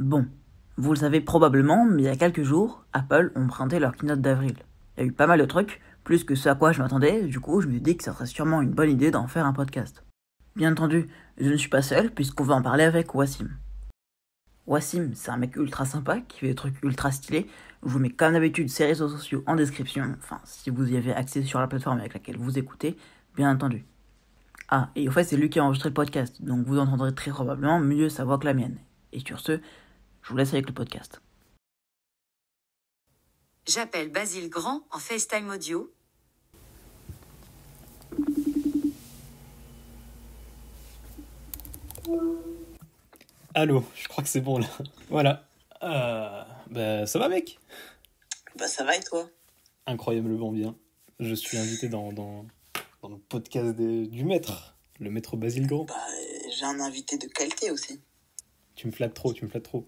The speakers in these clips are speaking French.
Bon, vous le savez probablement, mais il y a quelques jours, Apple ont printé leur keynote d'avril. Il y a eu pas mal de trucs, plus que ce à quoi je m'attendais, du coup je me dit que ça serait sûrement une bonne idée d'en faire un podcast. Bien entendu, je ne suis pas seul, puisqu'on va en parler avec Wassim. Wassim, c'est un mec ultra sympa, qui fait des trucs ultra stylés. Je vous mets comme d'habitude ses réseaux sociaux en description, enfin si vous y avez accès sur la plateforme avec laquelle vous écoutez, bien entendu. Ah, et au fait c'est lui qui a enregistré le podcast, donc vous entendrez très probablement mieux sa voix que la mienne. Et sur ce, je vous laisse avec le podcast. J'appelle Basile Grand en FaceTime audio. Allô, je crois que c'est bon là. Voilà. Euh, bah, ça va mec? Bah ça va et toi? Incroyablement bien. Je suis invité dans, dans, dans le podcast du maître, le maître Basile Grand. Bah j'ai un invité de qualité aussi. Tu me flattes trop, tu me flattes trop.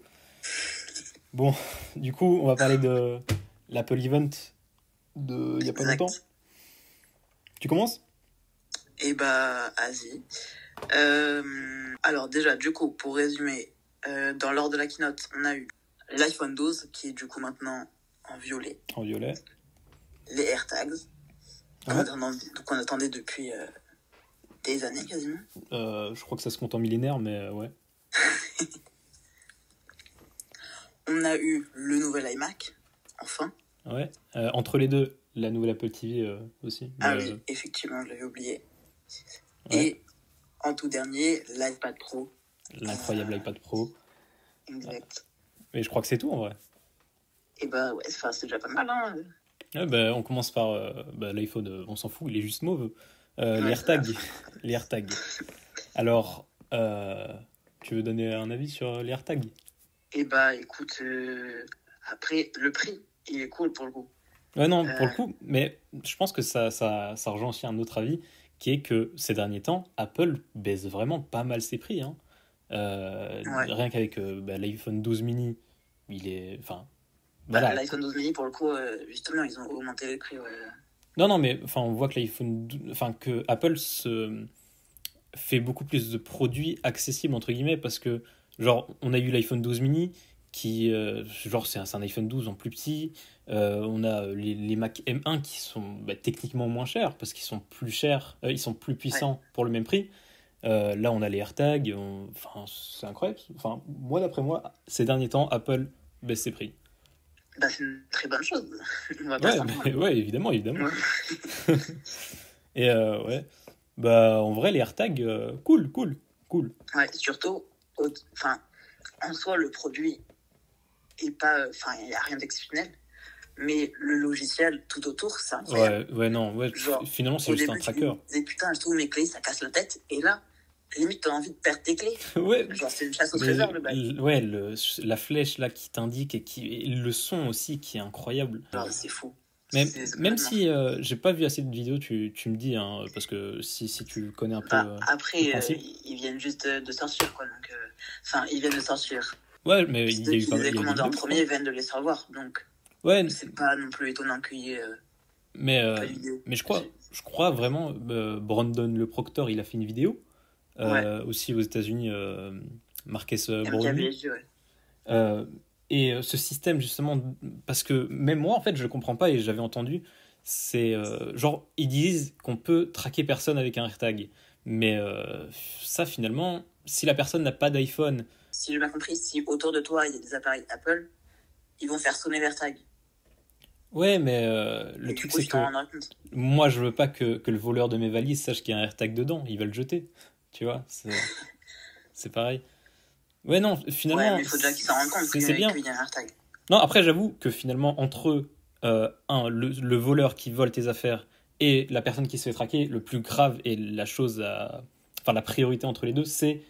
Bon, du coup, on va parler de l'Apple Event de il y a pas Exact. longtemps. Tu commences? Et bah, vas-y. Euh, alors déjà, du coup, pour résumer, euh, dans l'ordre de la keynote, on a eu l'iPhone 12, qui est du coup maintenant en violet, En violet. les AirTags, qu'on Ouais. attendait, qu'on attendait depuis euh, des années quasiment. Je crois que ça se compte en millénaire, mais ouais. On a eu le nouvel iMac, enfin. Ouais. Euh, entre les deux, la nouvelle Apple TV euh, aussi. Ah Mais, oui, effectivement, je l'avais oublié. Ouais. Et en tout dernier, l'iPad Pro. L'incroyable iPad Pro. Exact. Et je crois que c'est tout en vrai. Et bah ouais, enfin, c'est déjà pas mal, hein. Ouais, bah, on commence par euh, bah, l'iPhone, on s'en fout, il est juste mauve. Euh, Ouais, les AirTags. les AirTags. Alors, euh, tu veux donner un avis sur les AirTags? Et bah écoute, euh, après, le prix, il est cool pour le coup. Ouais, non, Euh. pour le coup, mais je pense que ça, ça, ça rejoint aussi un autre avis, qui est que ces derniers temps, Apple baisse vraiment pas mal ses prix. Hein. Euh, Ouais. Rien qu'avec euh, bah, l'iPhone 12 mini, il est. Enfin. Bah, Voilà. L'iPhone 12 mini, pour le coup, euh, justement, ils ont augmenté le prix. Ouais. Non, non, mais enfin, on voit que l'iPhone, enfin que Apple se fait beaucoup plus de produits accessibles entre guillemets parce que genre on a eu l'iPhone 12 mini qui euh, genre c'est un, un iPhone 12 en plus petit. Euh, on a les, les Mac M1 qui sont bah, techniquement moins chers parce qu'ils sont plus chers, euh, ils sont plus puissants pour le même prix. Euh, là, on a les AirTags. on- Enfin, c'est incroyable. Enfin, moi d'après moi, ces derniers temps, Apple baisse ses prix. Bah, c'est une très bonne chose. Ouais, mais- évidemment, évidemment. Ouais. Et euh, ouais, bah en vrai, les AirTags, euh, cool, cool, cool. Ouais, surtout, enfin, en soi, le produit est pas, enfin, il n'y a rien d'exceptionnel, mais le logiciel tout autour, c'est incroyable. Ouais, ouais, non, ouais, Genre, finalement, c'est juste un début, tu tracker. te disais, putain, je trouve mes clés, ça casse la tête, et là, limite, t'as envie de perdre tes clés. ouais, Genre, c'est une chasse au trésor, le bail. ouais, le- la flèche là qui t'indique et, qui, et le son aussi qui est incroyable. Genre, c'est fou. Mais, même si euh, j'ai pas vu assez de vidéos, tu, tu me dis, hein, parce que si, si tu connais un peu. Bah, euh, après, le euh, ils viennent juste de, de sortir, quoi. Donc, enfin, ils viennent de sortir. Ouais, mais il y a eu les commandés en premier viennent de les savoir. Donc. Ouais, c'est pas non plus étonnant qu'il y ait mais, euh, mais je crois, je crois vraiment, euh, Brandon le Proctor, il a fait une vidéo. Euh, Aussi aux États-Unis, Marques. MKBHD, ouais. Et euh, ce système, justement, parce que même moi, en fait, je le comprends pas et j'avais entendu, c'est euh, genre, ils disent qu'on peut traquer personne avec un AirTag. Mais euh, ça, finalement, si la personne n'a pas d'iPhone, Si j'ai bien compris, si autour de toi il y a des appareils Apple, ils vont faire sonner l'AirTag. ouais, mais euh, le Et truc, c'est que moi, je veux pas que, que le voleur de mes valises sache qu'il y a un AirTag dedans. Il va le jeter. Tu vois, c'est pareil. Ouais, non, finalement. Ouais, mais il faut déjà qu'ils s'en rendent compte c'est- qu'il y, bien. a- qu'il y a un AirTag. Non, après, j'avoue que finalement, entre euh, un, le, le voleur qui vole tes affaires et la personne qui se fait traquer, le plus grave et la chose à. Enfin, la priorité entre les deux, c'est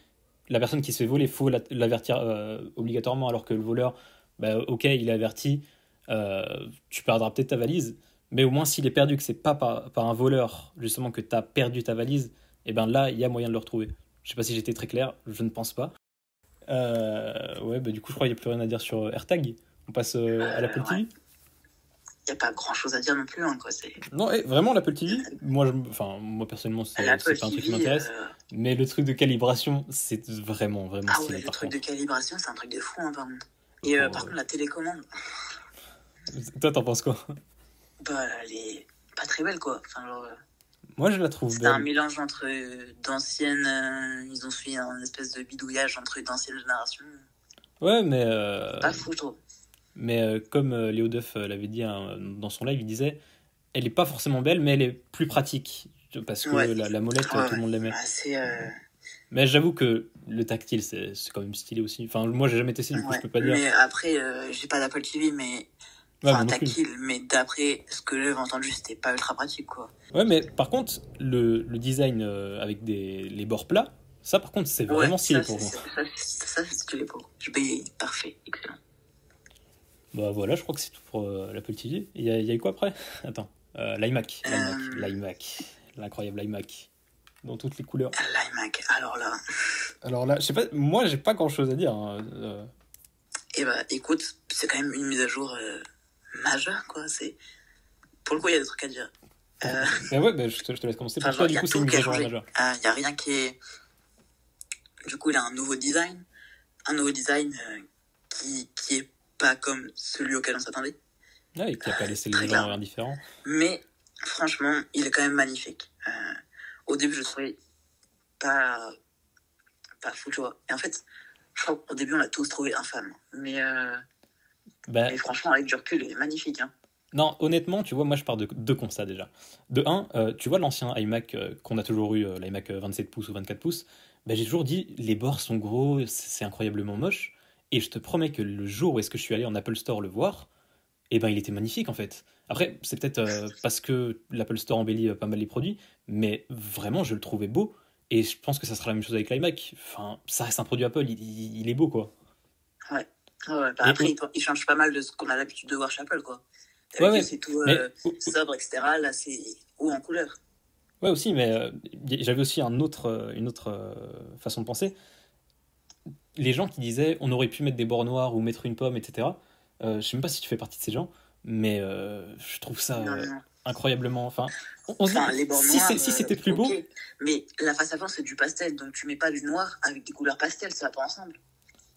la personne qui se fait voler, il faut la- l'avertir euh, obligatoirement, alors que le voleur, bah, ok, il est averti, euh, tu perdras peut-être ta valise, mais au moins s'il est perdu, que c'est pas par, par un voleur, justement, que tu as perdu ta valise, et ben là, il y a moyen de le retrouver. Je sais pas si j'étais très clair, je ne pense pas. Euh, ouais, bah, du coup, je crois qu'il n'y a plus rien à dire sur AirTag. On passe euh, à l'Apple Euh, TV y a pas grand chose à dire non plus. Hein, quoi. Non, et vraiment, l'Apple TV, moi, je, enfin, moi personnellement, c'est, pas un truc qui m'intéresse. euh, Mais le truc de calibration, c'est vraiment, vraiment Ah stylé ouais, le truc contre. de calibration, c'est un truc de fou, hein, par contre. Et euh, Oh. par contre, la télécommande, Toi, t'en penses quoi? Bah, elle est pas très belle, quoi. Enfin, genre, euh, Moi, je la trouve c'est un belle. mélange entre d'anciennes. euh, ils ont fait un espèce de bidouillage entre d'anciennes générations. Ouais, mais, euh, Pas fou, je trouve. mais euh, comme Léo Duff l'avait dit hein, dans son live, il disait elle est pas forcément belle, mais elle est plus pratique. Parce que Ouais. la, la molette, Ouais, tout le monde l'aimait. Bah, euh, Mais j'avoue que le tactile, c'est c'est quand même stylé aussi. Enfin, moi, j'ai jamais testé, du coup, ouais. je peux pas dire. Mais après, euh, j'ai pas d'Apple TV, mais. Ouais, Enfin, moi tactile, mais d'après ce que j'avais entendu, c'était pas ultra pratique, quoi. Ouais, mais par contre, le, le design euh, avec des, les bords plats, ça, par contre, c'est vraiment Ouais, stylé pour moi. Ça, c'est- ça, c'est stylé pour. Je paye parfait, excellent. Bah voilà, je crois que c'est tout pour euh, l'Apple TV. Il y, a, il y a eu quoi après? Attends, euh, l'iMac, l'iMac, Euh. l'iMac, l'incroyable iMac, dans toutes les couleurs. L'iMac, alors là. Alors là, je sais pas, moi, j'ai pas grand chose à dire. hein, euh, Et bah écoute, c'est quand même une mise à jour majeure, quoi. C'est... Pour le coup, il y a des trucs à dire. Euh, Mais ouais, bah, je, te, je te laisse commencer. Enfin, Pour toi, genre, du coup, c'est une mise à jour majeure. Il n'y a rien qui est. Du coup, il a un nouveau design. Un nouveau design euh, qui, qui est pas comme celui auquel on s'attendait. Ouais, et qui a pas laissé les gens indifférents. Mais franchement, il est quand même magnifique. Euh, au début, je le trouvais pas, pas fou, tu vois. Et en fait, je crois qu'au début, on l'a tous trouvé infâme. Mais, euh, Bah, mais franchement, avec du recul, il est magnifique. Hein. Non, honnêtement, tu vois, moi je pars de deux constats déjà. De un, euh, tu vois l'ancien iMac euh, qu'on a toujours eu, euh, l'iMac euh, 27 pouces ou 24 pouces, ben, j'ai toujours dit les bords sont gros, c'est incroyablement moche. Et je te promets que le jour où est-ce que je suis allé en Apple Store le voir, eh ben il était magnifique en fait. Après, c'est peut-être parce que l'Apple Store embellit pas mal les produits, mais vraiment je le trouvais beau. Et je pense que ça sera la même chose avec l'iMac. Enfin, ça reste un produit Apple, il, il- il est beau quoi. Ouais, ouais, bah après, il, change pas mal de ce qu'on a l'habitude de voir chez Apple, quoi. Ouais, C'est tout Mais euh, sobre, etc. Là, c'est haut en couleur. Ouais, aussi, mais euh, j'avais aussi un autre, euh, une autre euh, façon de penser. Les gens qui disaient on aurait pu mettre des bords noirs ou mettre une pomme, etc. Je sais même pas si tu fais partie de ces gens, mais je trouve ça Non, non. incroyablement. Enfin, on, on dit, les bords si noirs, si c'était plus beau. Mais la face avant, c'est du pastel. Donc, tu mets pas du noir avec des couleurs pastel. Ça va pas ensemble.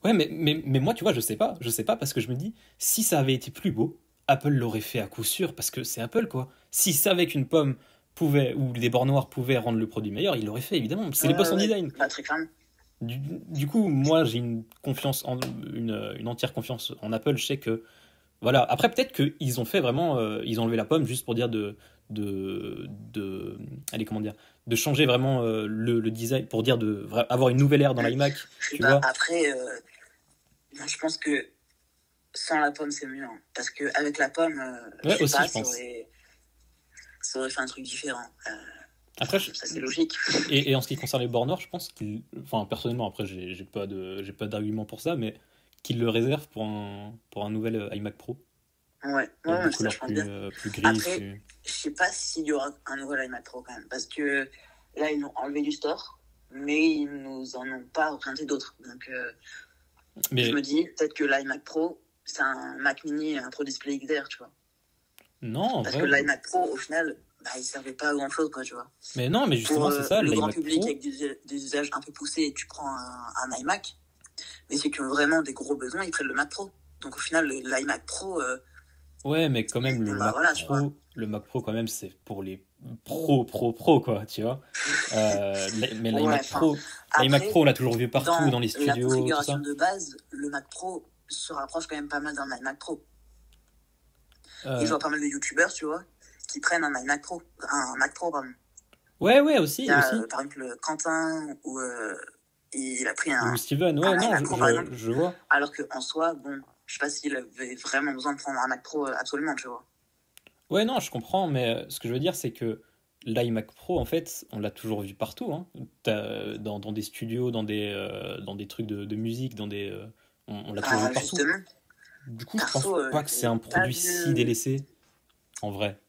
Ouais, mais, mais, mais moi, tu vois, je sais pas, je sais pas parce que je me dis si ça avait été plus beau, Apple l'aurait fait à coup sûr parce que c'est Apple quoi. Si ça avec une pomme pouvait ou des bords noirs pouvaient rendre le produit meilleur, il l'aurait fait évidemment. C'est les Ouais, boss en design. Bah, très clairement. Du, du coup, moi, j'ai une confiance, en, une, une entière confiance en Apple. Je sais que, voilà. Après, peut-être qu'ils ont fait vraiment, euh, ils ont enlevé la pomme juste pour dire de, de, de, allez, comment dire, de changer vraiment euh, le, le design, pour dire de avoir une nouvelle ère dans l'iMac. Vois Après, euh, moi, je pense que sans la pomme, c'est mieux. hein. Parce qu'avec la pomme, euh, Ouais, je sais aussi, pas, je ça aurait, ça aurait fait un truc différent. Euh, Après, je- ça, c'est logique. et, et en ce qui concerne les bords noirs, je pense enfin, personnellement, après, j'ai pas de, j'ai pas d'argument pour ça, mais qu'ils le réservent pour un, pour un nouvel iMac Pro, Ouais, ça, je pense plus, bien. euh, plus. Après, plus- Je sais pas s'il y aura un nouvel iMac Pro quand même. Parce que là, ils l'ont enlevé du store. Mais ils nous en ont pas représenté d'autres. Donc, euh, Mais je me dis, peut-être que l'iMac Pro, c'est un Mac mini, un Pro Display XDR, tu vois. non, Parce vrai, que l'iMac Pro, au final, bah, il servait pas à grand chose, quoi, tu vois. mais non, mais justement, c'est euh, ça, le grand public Pro. avec des, des usages un peu poussés, tu prends un, un iMac. Mais ceux qui ont vraiment des gros besoins, ils prennent le Mac Pro. Donc au final, l'iMac Pro, euh, Ouais, mais quand même, le Bah Mac voilà. Pro, le Mac Pro, quand même, c'est pour les pro, pro, pro, quoi, tu vois. Euh, la- mais Ouais, l'iMac enfin, Pro, après, Pro, on l'a toujours vu partout, dans, les la studios, tout ça. configuration de base, le Mac Pro se rapproche quand même pas mal d'un iMac Pro. Euh, Et je vois pas mal de youtubeurs, tu vois, qui prennent un iMac Pro, un Mac Pro, pardon. ouais, ouais, aussi, y a, aussi. euh, par exemple, Quentin, où euh, il a pris un. Ou Steven, ouais, un non, je, Pro, je vois. Alors qu'en soi, bon, je sais pas s'il avait vraiment besoin de prendre un Mac Pro euh, absolument, tu vois. Ouais, non, je comprends, mais euh, ce que je veux dire, c'est que l'iMac Pro, en fait, on l'a toujours vu partout, hein. T'as- dans, dans des studios, dans des, euh, dans des trucs de, de musique, dans des, euh, on, on l'a toujours Ah, vu partout. justement. Du coup, je pense euh, pas que c'est un produit vu- si délaissé, en vrai.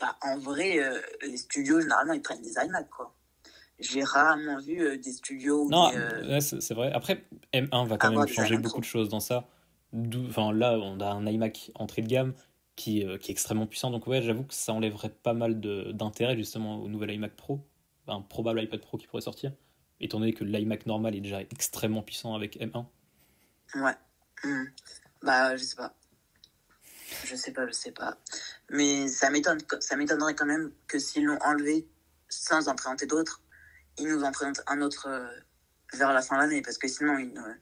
Bah, en vrai, euh, les studios, généralement, ils prennent des iMac, quoi. J'ai rarement vu euh, des studios Non, euh, c'est vrai. Après, M1 va quand avoir même changer beaucoup de choses dans ça. enfin là, on a un iMac entrée de gamme qui, euh, qui est extrêmement puissant. Donc ouais, j'avoue que ça enlèverait pas mal de- d'intérêt justement au nouvel iMac Pro, un probable iPad Pro qui pourrait sortir, étant donné que l'iMac normal est déjà extrêmement puissant avec M1. Ouais. Hmm. Bah, je sais pas. Je sais pas, je sais pas. Mais ça m'étonnerait quand même que s'ils l'ont enlevé sans en présenter d'autres, ils nous en présentent un autre euh, vers la fin de l'année. Parce que sinon, ils, euh,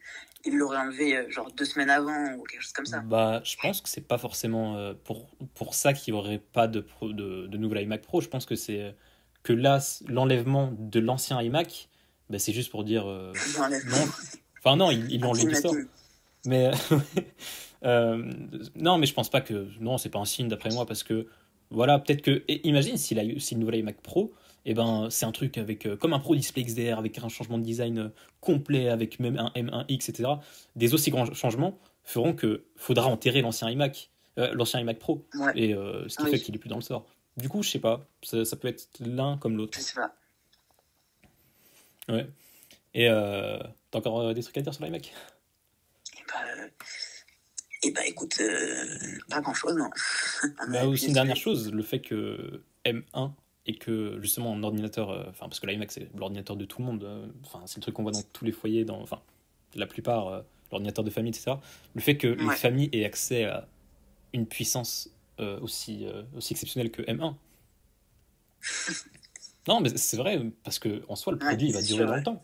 ils l'auraient enlevé euh, genre deux semaines avant ou quelque chose comme ça. Bah, je pense que c'est pas forcément euh, pour, pour ça qu'il n'y aurait pas de, pro- de, de nouvel iMac Pro. Je pense que c'est que là, l'enlèvement de l'ancien iMac, bah, c'est juste pour dire euh, non. Enfin, non, ils l'ont enlevé du store. Mais euh, non, mais je pense pas que non, c'est pas un signe d'après moi parce que voilà, peut-être que et imagine si, la, si le nouvel iMac Pro, et ben c'est un truc avec euh, comme un Pro Display XDR avec un changement de design euh, complet avec même un M1X etc. Des aussi grands changements feront que faudra enterrer l'ancien iMac, euh, l'ancien iMac Pro Ouais, et euh, ce qui Oui. fait qu'il est plus dans le store. Du coup, je sais pas, ça, ça peut être l'un comme l'autre. je sais pas. Ouais. Et euh, t'as encore des trucs à dire sur l'iMac? Et bah, euh, et bah écoute, pas grand chose, non. On Bah, aussi une dernière chose, le fait que M1 et que justement un ordinateur, euh, enfin parce que l'iMac c'est l'ordinateur de tout le monde, euh, enfin c'est le truc qu'on voit dans tous les foyers, dans, enfin la plupart, euh, l'ordinateur de famille, etc. Le fait que les Ouais. familles aient accès à une puissance aussi, aussi exceptionnelle que M1. non mais c'est vrai, parce que en soi le Ouais, produit il va durer sûr, dans ouais. le temps.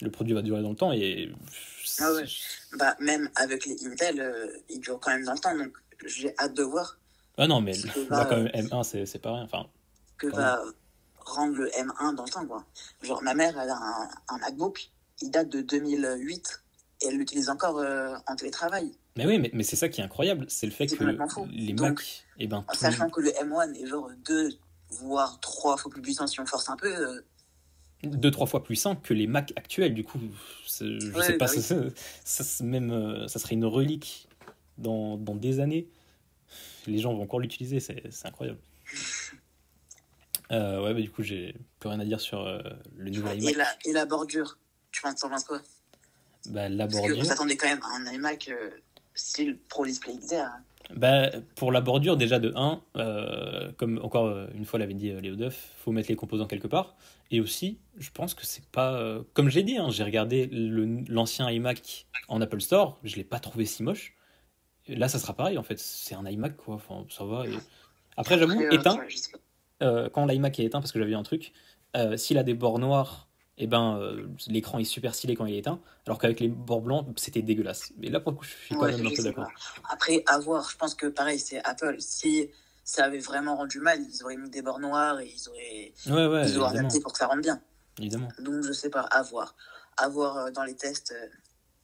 Le produit va durer dans le temps et... Ah ouais. Bah, même avec les Intel, ils durent quand même dans le temps, donc j'ai hâte de voir Ah non mais Ce que là va- quand même M1 c'est c'est pas rien, enfin... que Quand va rendre le M1 dans le temps, quoi. Genre, ma mère, elle a un, un MacBook, il date de 2008, et elle l'utilise encore euh, en télétravail. Mais oui, mais, mais c'est ça qui est incroyable, c'est le fait que faux. les Donc, Mac, et ben, tout- Sachant que le M1 est genre deux, voire trois fois plus puissant si on force un peu. euh, deux trois fois puissants que les Mac actuels, du coup, je Ouais, sais pas, bah oui. ça, même, euh, ça serait une relique dans, dans des années. Les gens vont encore l'utiliser, c'est incroyable. Euh, ouais, bah, du coup, j'ai plus rien à dire sur euh, le nouvel et, iMac. la, et la bordure, tu penses, penses quoi? Bah, la Parce qu'on bordure. s'attendait quand même à un iMac euh, style Pro Display XDR. Bah, pour la bordure, déjà de 1, comme encore euh, une fois l'avait dit euh, Léo Duff, faut mettre les composants quelque part. Et aussi, je pense que c'est pas. euh, comme j'ai dit, hein, j'ai regardé l'ancien iMac en Apple Store, je l'ai pas trouvé si moche. Et là, ça sera pareil en fait, c'est un iMac quoi, enfin, ça va. et- Après, j'avoue, euh, éteint, euh, quand l'iMac est éteint, parce que j'avais vu un truc, euh, s'il a des bords noirs, et ben euh, l'écran est super stylé quand il est éteint, alors qu'avec les bords blancs, c'était dégueulasse. Et là, pour le coup, je suis quand Ouais, même un peu d'accord. Après, à voir, je pense que pareil, c'est Apple. Si ça avait vraiment rendu mal, ils auraient mis des bords noirs et ils auraient, Ouais, ouais, ils auraient adapté pour que ça rentre bien. évidemment. Donc, je sais pas, à voir. À voir dans les tests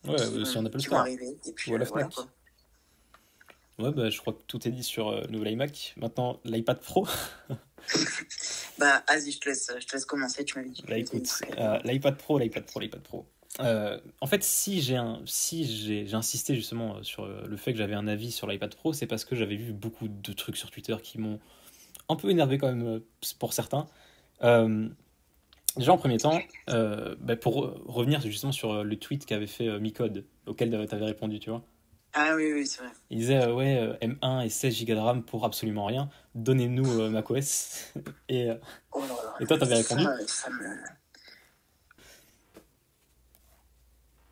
Ouais, qui, sur Apple Store. arriver. Et puis, Ou à la voilà, quoi. Ouais, bah, je crois que tout est dit sur euh, le nouvel iMac. Maintenant, l'iPad Pro. Bah, vas-y, je te laisse, je te laisse commencer. Tu m'avais dit. Bah écoute, euh, l'iPad Pro, l'iPad Pro, l'iPad Pro. Euh, en fait, si j'ai si insisté justement euh, sur euh, le fait que j'avais un avis sur l'iPad Pro, c'est parce que j'avais vu beaucoup de trucs sur Twitter qui m'ont un peu énervé quand même pour certains. Déjà en premier temps, bah, pour revenir justement sur le tweet qu'avait fait Micode, auquel tu avais répondu, tu vois. Ah oui, oui, c'est vrai. Il disait euh, ouais euh, M1 et 16 Go de RAM pour absolument rien. Donnez-nous euh, macOS. et Oh. Et toi, t'avais répondu Ça, me...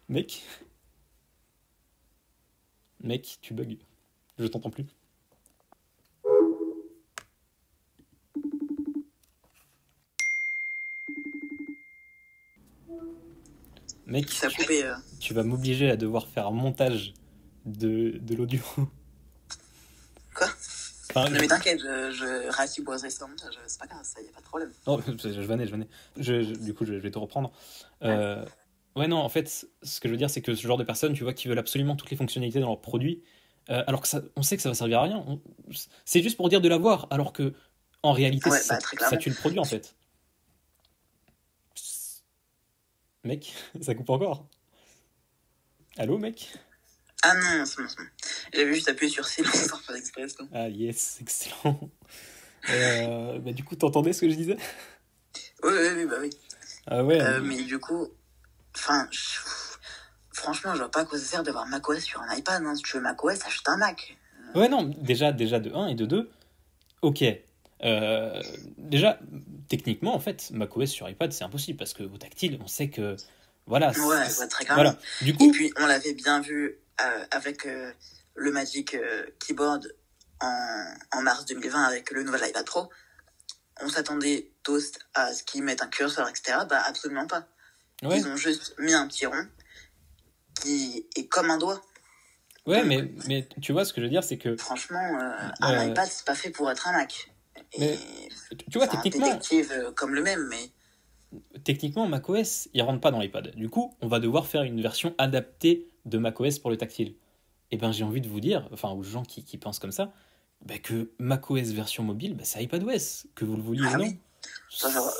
mec, mec, tu bugs. Je t'entends plus. Mec, tu, tu vas m'obliger à devoir faire un montage de, de l'audio. Quoi? Enfin, Non, mais t'inquiète, je, je en montage. C'est pas grave, ça, y a pas de problème. Non, je venais, je venais. Je, je- du coup, je, vais te reprendre. Euh, ouais, non, en fait, ce que je veux dire, c'est que ce genre de personnes, tu vois, qui veulent absolument toutes les fonctionnalités dans leur produit, euh, alors que ça, on sait que ça va servir à rien. C'est juste pour dire de l'avoir, alors que en réalité, Ouais, ça, bah, ça tue le produit, en fait. Mec, ça coupe encore. Allô, mec? Ah non, c'est bon, bon. J'avais juste appuyé sur silence sans faire exprès. Ah, yes, excellent. Euh, bah, du coup, t'entendais ce que je disais? Oui, oui, oui, bah oui. Ah ouais, Euh, mais du coup, enfin, je- franchement, je vois pas à quoi ça sert d'avoir macOS sur un iPad. hein. Si tu veux macOS, achète un Mac. Ouais, non, déjà, déjà de 1 et de 2, ok. Euh, déjà, techniquement, en fait, macOS sur iPad, c'est impossible parce que au tactile, on sait que. Voilà. Ouais, vois très clairement. Voilà. Du Et coup, puis, on l'avait bien vu euh, avec euh, le Magic euh, Keyboard en, en mars 2020 avec le nouvel iPad Pro. On s'attendait tous à ce qu'ils mettent un curseur, etc. Bah, absolument pas. ouais, Ils ont juste mis un petit rond qui est comme un doigt. ouais mais, mais tu vois, ce que je veux dire, c'est que. Franchement, euh, un Euh, iPad, c'est pas fait pour être un Mac. Et, Mais, Tu vois, enfin, un techniquement, détective euh, comme le même, mais techniquement, macOS, il rentre pas dans l'iPad. Du coup, on va devoir faire une version adaptée de macOS pour le tactile. Et ben, j'ai envie de vous dire, enfin, aux gens qui, qui pensent comme ça, bah, que macOS version mobile, bah, c'est iPadOS, que vous le vouliez Ah ou non. oui. Ça, genre,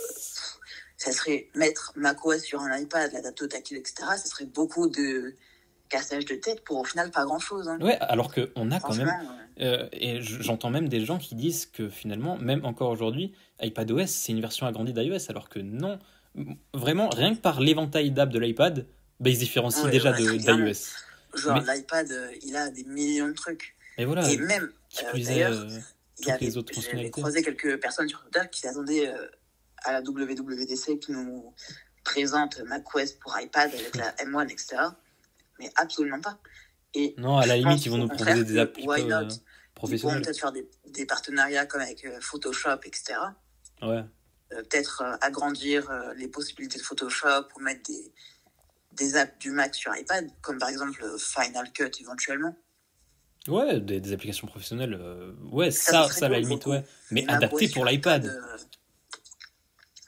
ça serait mettre macOS sur un iPad, l'adapter au tactile, etc. Ça serait beaucoup de cassage de tête pour au final pas grand chose. Hein. Ouais, alors qu'on a quand même euh, et j'entends même des gens qui disent que finalement, même encore aujourd'hui, iPadOS, c'est une version agrandie d'iOS, alors que non. Vraiment, rien que par l'éventail d'app de l'iPad, bah, ils se différencient Ouais, déjà ouais, d'iOS. genre, mais- l'iPad, euh, il a des millions de trucs. Et voilà, Et même, euh, d'ailleurs, euh, il y avait, les autres fonctionnalités. croisé quelques personnes sur Twitter qui s'attendaient euh, à la WWDC qui nous présente macOS pour iPad avec la M1, etc. Mais absolument pas. Et Non, à la limite, ils vont nous proposer des apps why not? Ils professionnelles. peut-être faire des, des partenariats comme avec Photoshop, etc. Ouais. Peut-être agrandir les possibilités de Photoshop ou mettre des, des apps du Mac sur iPad, comme par exemple Final Cut éventuellement. Ouais, des, des applications professionnelles. euh, ouais, Ça, ça, ça à la limite, ouais. Mais adapté pour l'iPad. euh,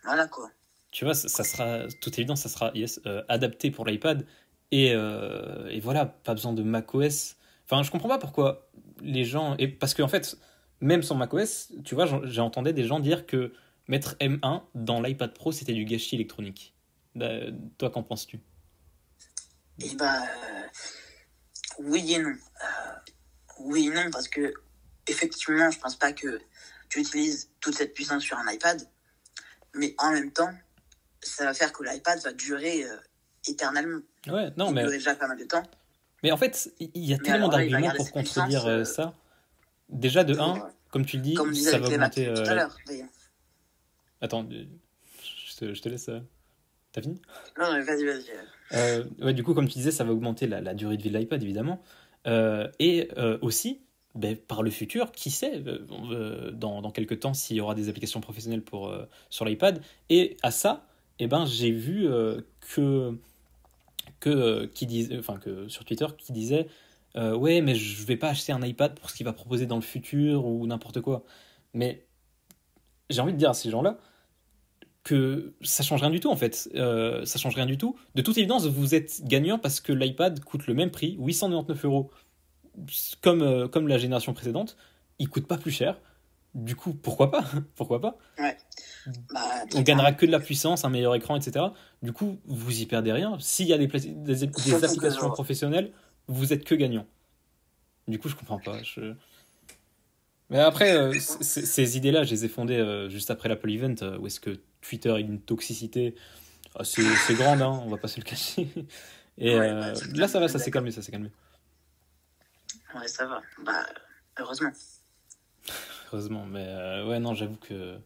Voilà quoi. Tu vois, ça, ça sera, toute évidence, ça sera yes, euh, adapté pour l'iPad. Et, et voilà, pas besoin de macOS. Enfin, je comprends pas pourquoi les gens. Et parce qu'en fait, même sans macOS, tu vois, j'ai entendu des gens dire que mettre M1 dans l'iPad Pro, c'était du gâchis électronique. Toi, qu'en penses-tu? Et bah, oui et non. Euh, oui et non, parce que effectivement, je pense pas que tu utilises toute cette puissance sur un iPad, mais en même temps, ça va faire que l'iPad va durer euh, éternellement. Ouais, non, Il mais, déjà pas mal de temps. mais en fait, il y a Mais tellement d'arguments pour contredire euh, ça. Déjà, de pour, 1, euh, comme tu le dis, Comme ça va augmenter. tout à. Attends, je te, je te laisse. T'as fini? Non, mais vas-y, vas-y. Euh, ouais, du coup, comme tu disais, ça va augmenter la, la durée de vie de l'iPad, évidemment. Euh, et euh, aussi, ben, par le futur, qui sait, dans, dans quelques temps, s'il y aura des applications professionnelles pour, sur l'iPad. Et à ça, eh ben, j'ai vu que, que, qui dis- enfin, que sur Twitter qui disait Ouais, mais je vais pas acheter un iPad pour ce qu'il va proposer dans le futur ou n'importe quoi. Mais j'ai envie de dire à ces gens-là que ça change rien du tout en fait. Euh, ça change rien du tout. De toute évidence, vous êtes gagnant parce que l'iPad coûte le même prix, 899 euros, comme, euh, comme la génération précédente. Il coûte pas plus cher. Du coup, pourquoi pas? Pourquoi pas? Bah, On gagnera que de la puissance, un meilleur écran, etc. Du coup, vous y perdez rien. S'il y a des, des, applications professionnelles, vous êtes que gagnant. Du coup, je comprends pas. je- Mais après, euh, ces idées-là, je les ai fondées euh, juste après l'Apple Event, euh, où est-ce que Twitter a une toxicité assez, assez grande, hein, on va pas se le cacher. Et Ouais, bah, là, ça va, ça s'est calmé, ça s'est calmé. Ouais, ça va. Bah, heureusement. Heureusement. Mais ouais, non, j'avoue que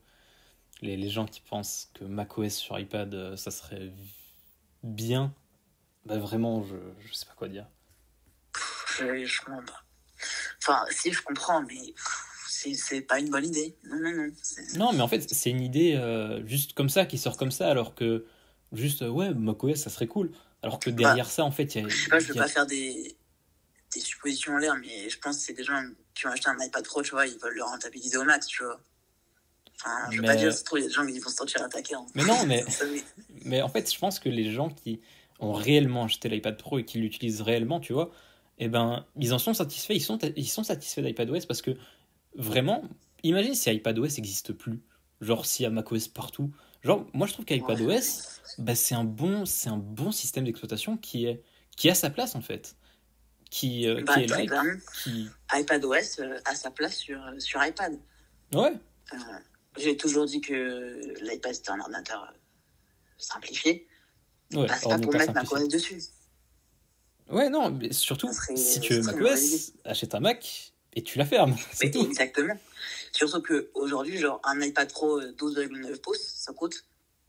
les, les gens qui pensent que macOS sur iPad, ça serait bien, bah vraiment, je, je sais pas quoi dire. Je, je comprends pas. Enfin, si, je comprends, mais c'est pas une bonne idée. Non, non, non. Non, mais en fait, c'est une idée euh, juste comme ça qui sort comme ça, alors que juste, euh, ouais, macOS, ça serait cool. Alors que derrière ça, en fait, il y a. Je sais pas, je veux a- pas faire des, des suppositions en l'air, mais je pense que c'est des gens qui ont acheté un iPad Pro, tu vois, ils veulent le rentabiliser au max, tu vois. Enfin, je veux Mais- pas dire, c'est trop, il y a des gens qui vont se sentir attaqués. hein. Mais non, mais- Mais en fait, je pense que les gens qui ont réellement acheté l'iPad Pro et qui l'utilisent réellement, tu vois, eh ben, ils en sont satisfaits. Ils sont, ils sont satisfaits d'iPadOS parce que vraiment, imagine si iPadOS n'existe plus. Genre, s'il y a macOS partout. Genre, moi, je trouve qu'iPadOS, bah, c'est un, bon, un bon système d'exploitation qui, est, qui a sa place, en fait. Qui, euh, Bah, qui est là. Qui... iPadOS euh, a sa place sur, sur iPad. Ouais, Euh, J'ai toujours dit que l'iPad c'était un ordinateur euh, simplifié. ouais. Bah, c'est pas pour mettre macOS dessus. Ouais, non, mais surtout, si tu veux macOS, achète un Mac et tu la fermes. C'est tout. Exactement. Surtout qu'aujourd'hui, genre, un iPad Pro euh, 12,9 pouces, ça coûte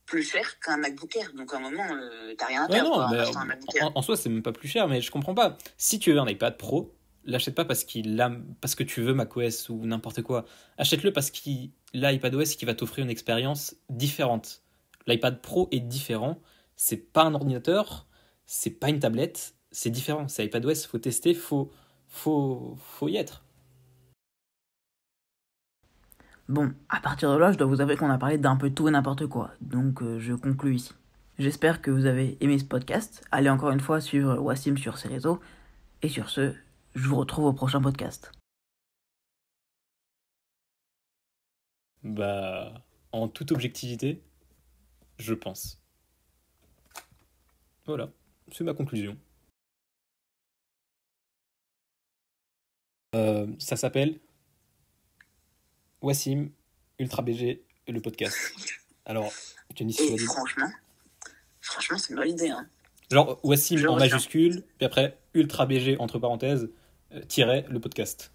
plus cher qu'un MacBook Air. Donc, à un moment, euh, t'as rien à Ouais, perdre non, un MacBook Air. en, en soi, c'est même pas plus cher, mais je comprends pas. Si tu veux un iPad Pro, l'achète pas parce qu'il a, parce que tu veux macOS ou n'importe quoi. Achète-le parce qu'il a iPadOS qui va t'offrir une expérience différente. L'iPad Pro est différent. C'est pas un ordinateur, c'est pas une tablette, c'est différent. C'est iPadOS, faut tester, faut, faut, faut y être. Bon, à partir de là, je dois vous avouer qu'on a parlé d'un peu tout et n'importe quoi, donc euh, je conclus ici. J'espère que vous avez aimé ce podcast. Allez encore une fois suivre Wassim sur ses réseaux. Et sur ce, je vous retrouve au prochain podcast. Bah, en toute objectivité, je pense. Voilà, c'est ma conclusion. Euh, ça s'appelle Wassim, Ultra BG et le podcast. Alors, tu dit. franchement, franchement, c'est une bonne idée. Hein. Genre Wassim en majuscule, puis après Ultra BG entre parenthèses, euh, tiret le podcast.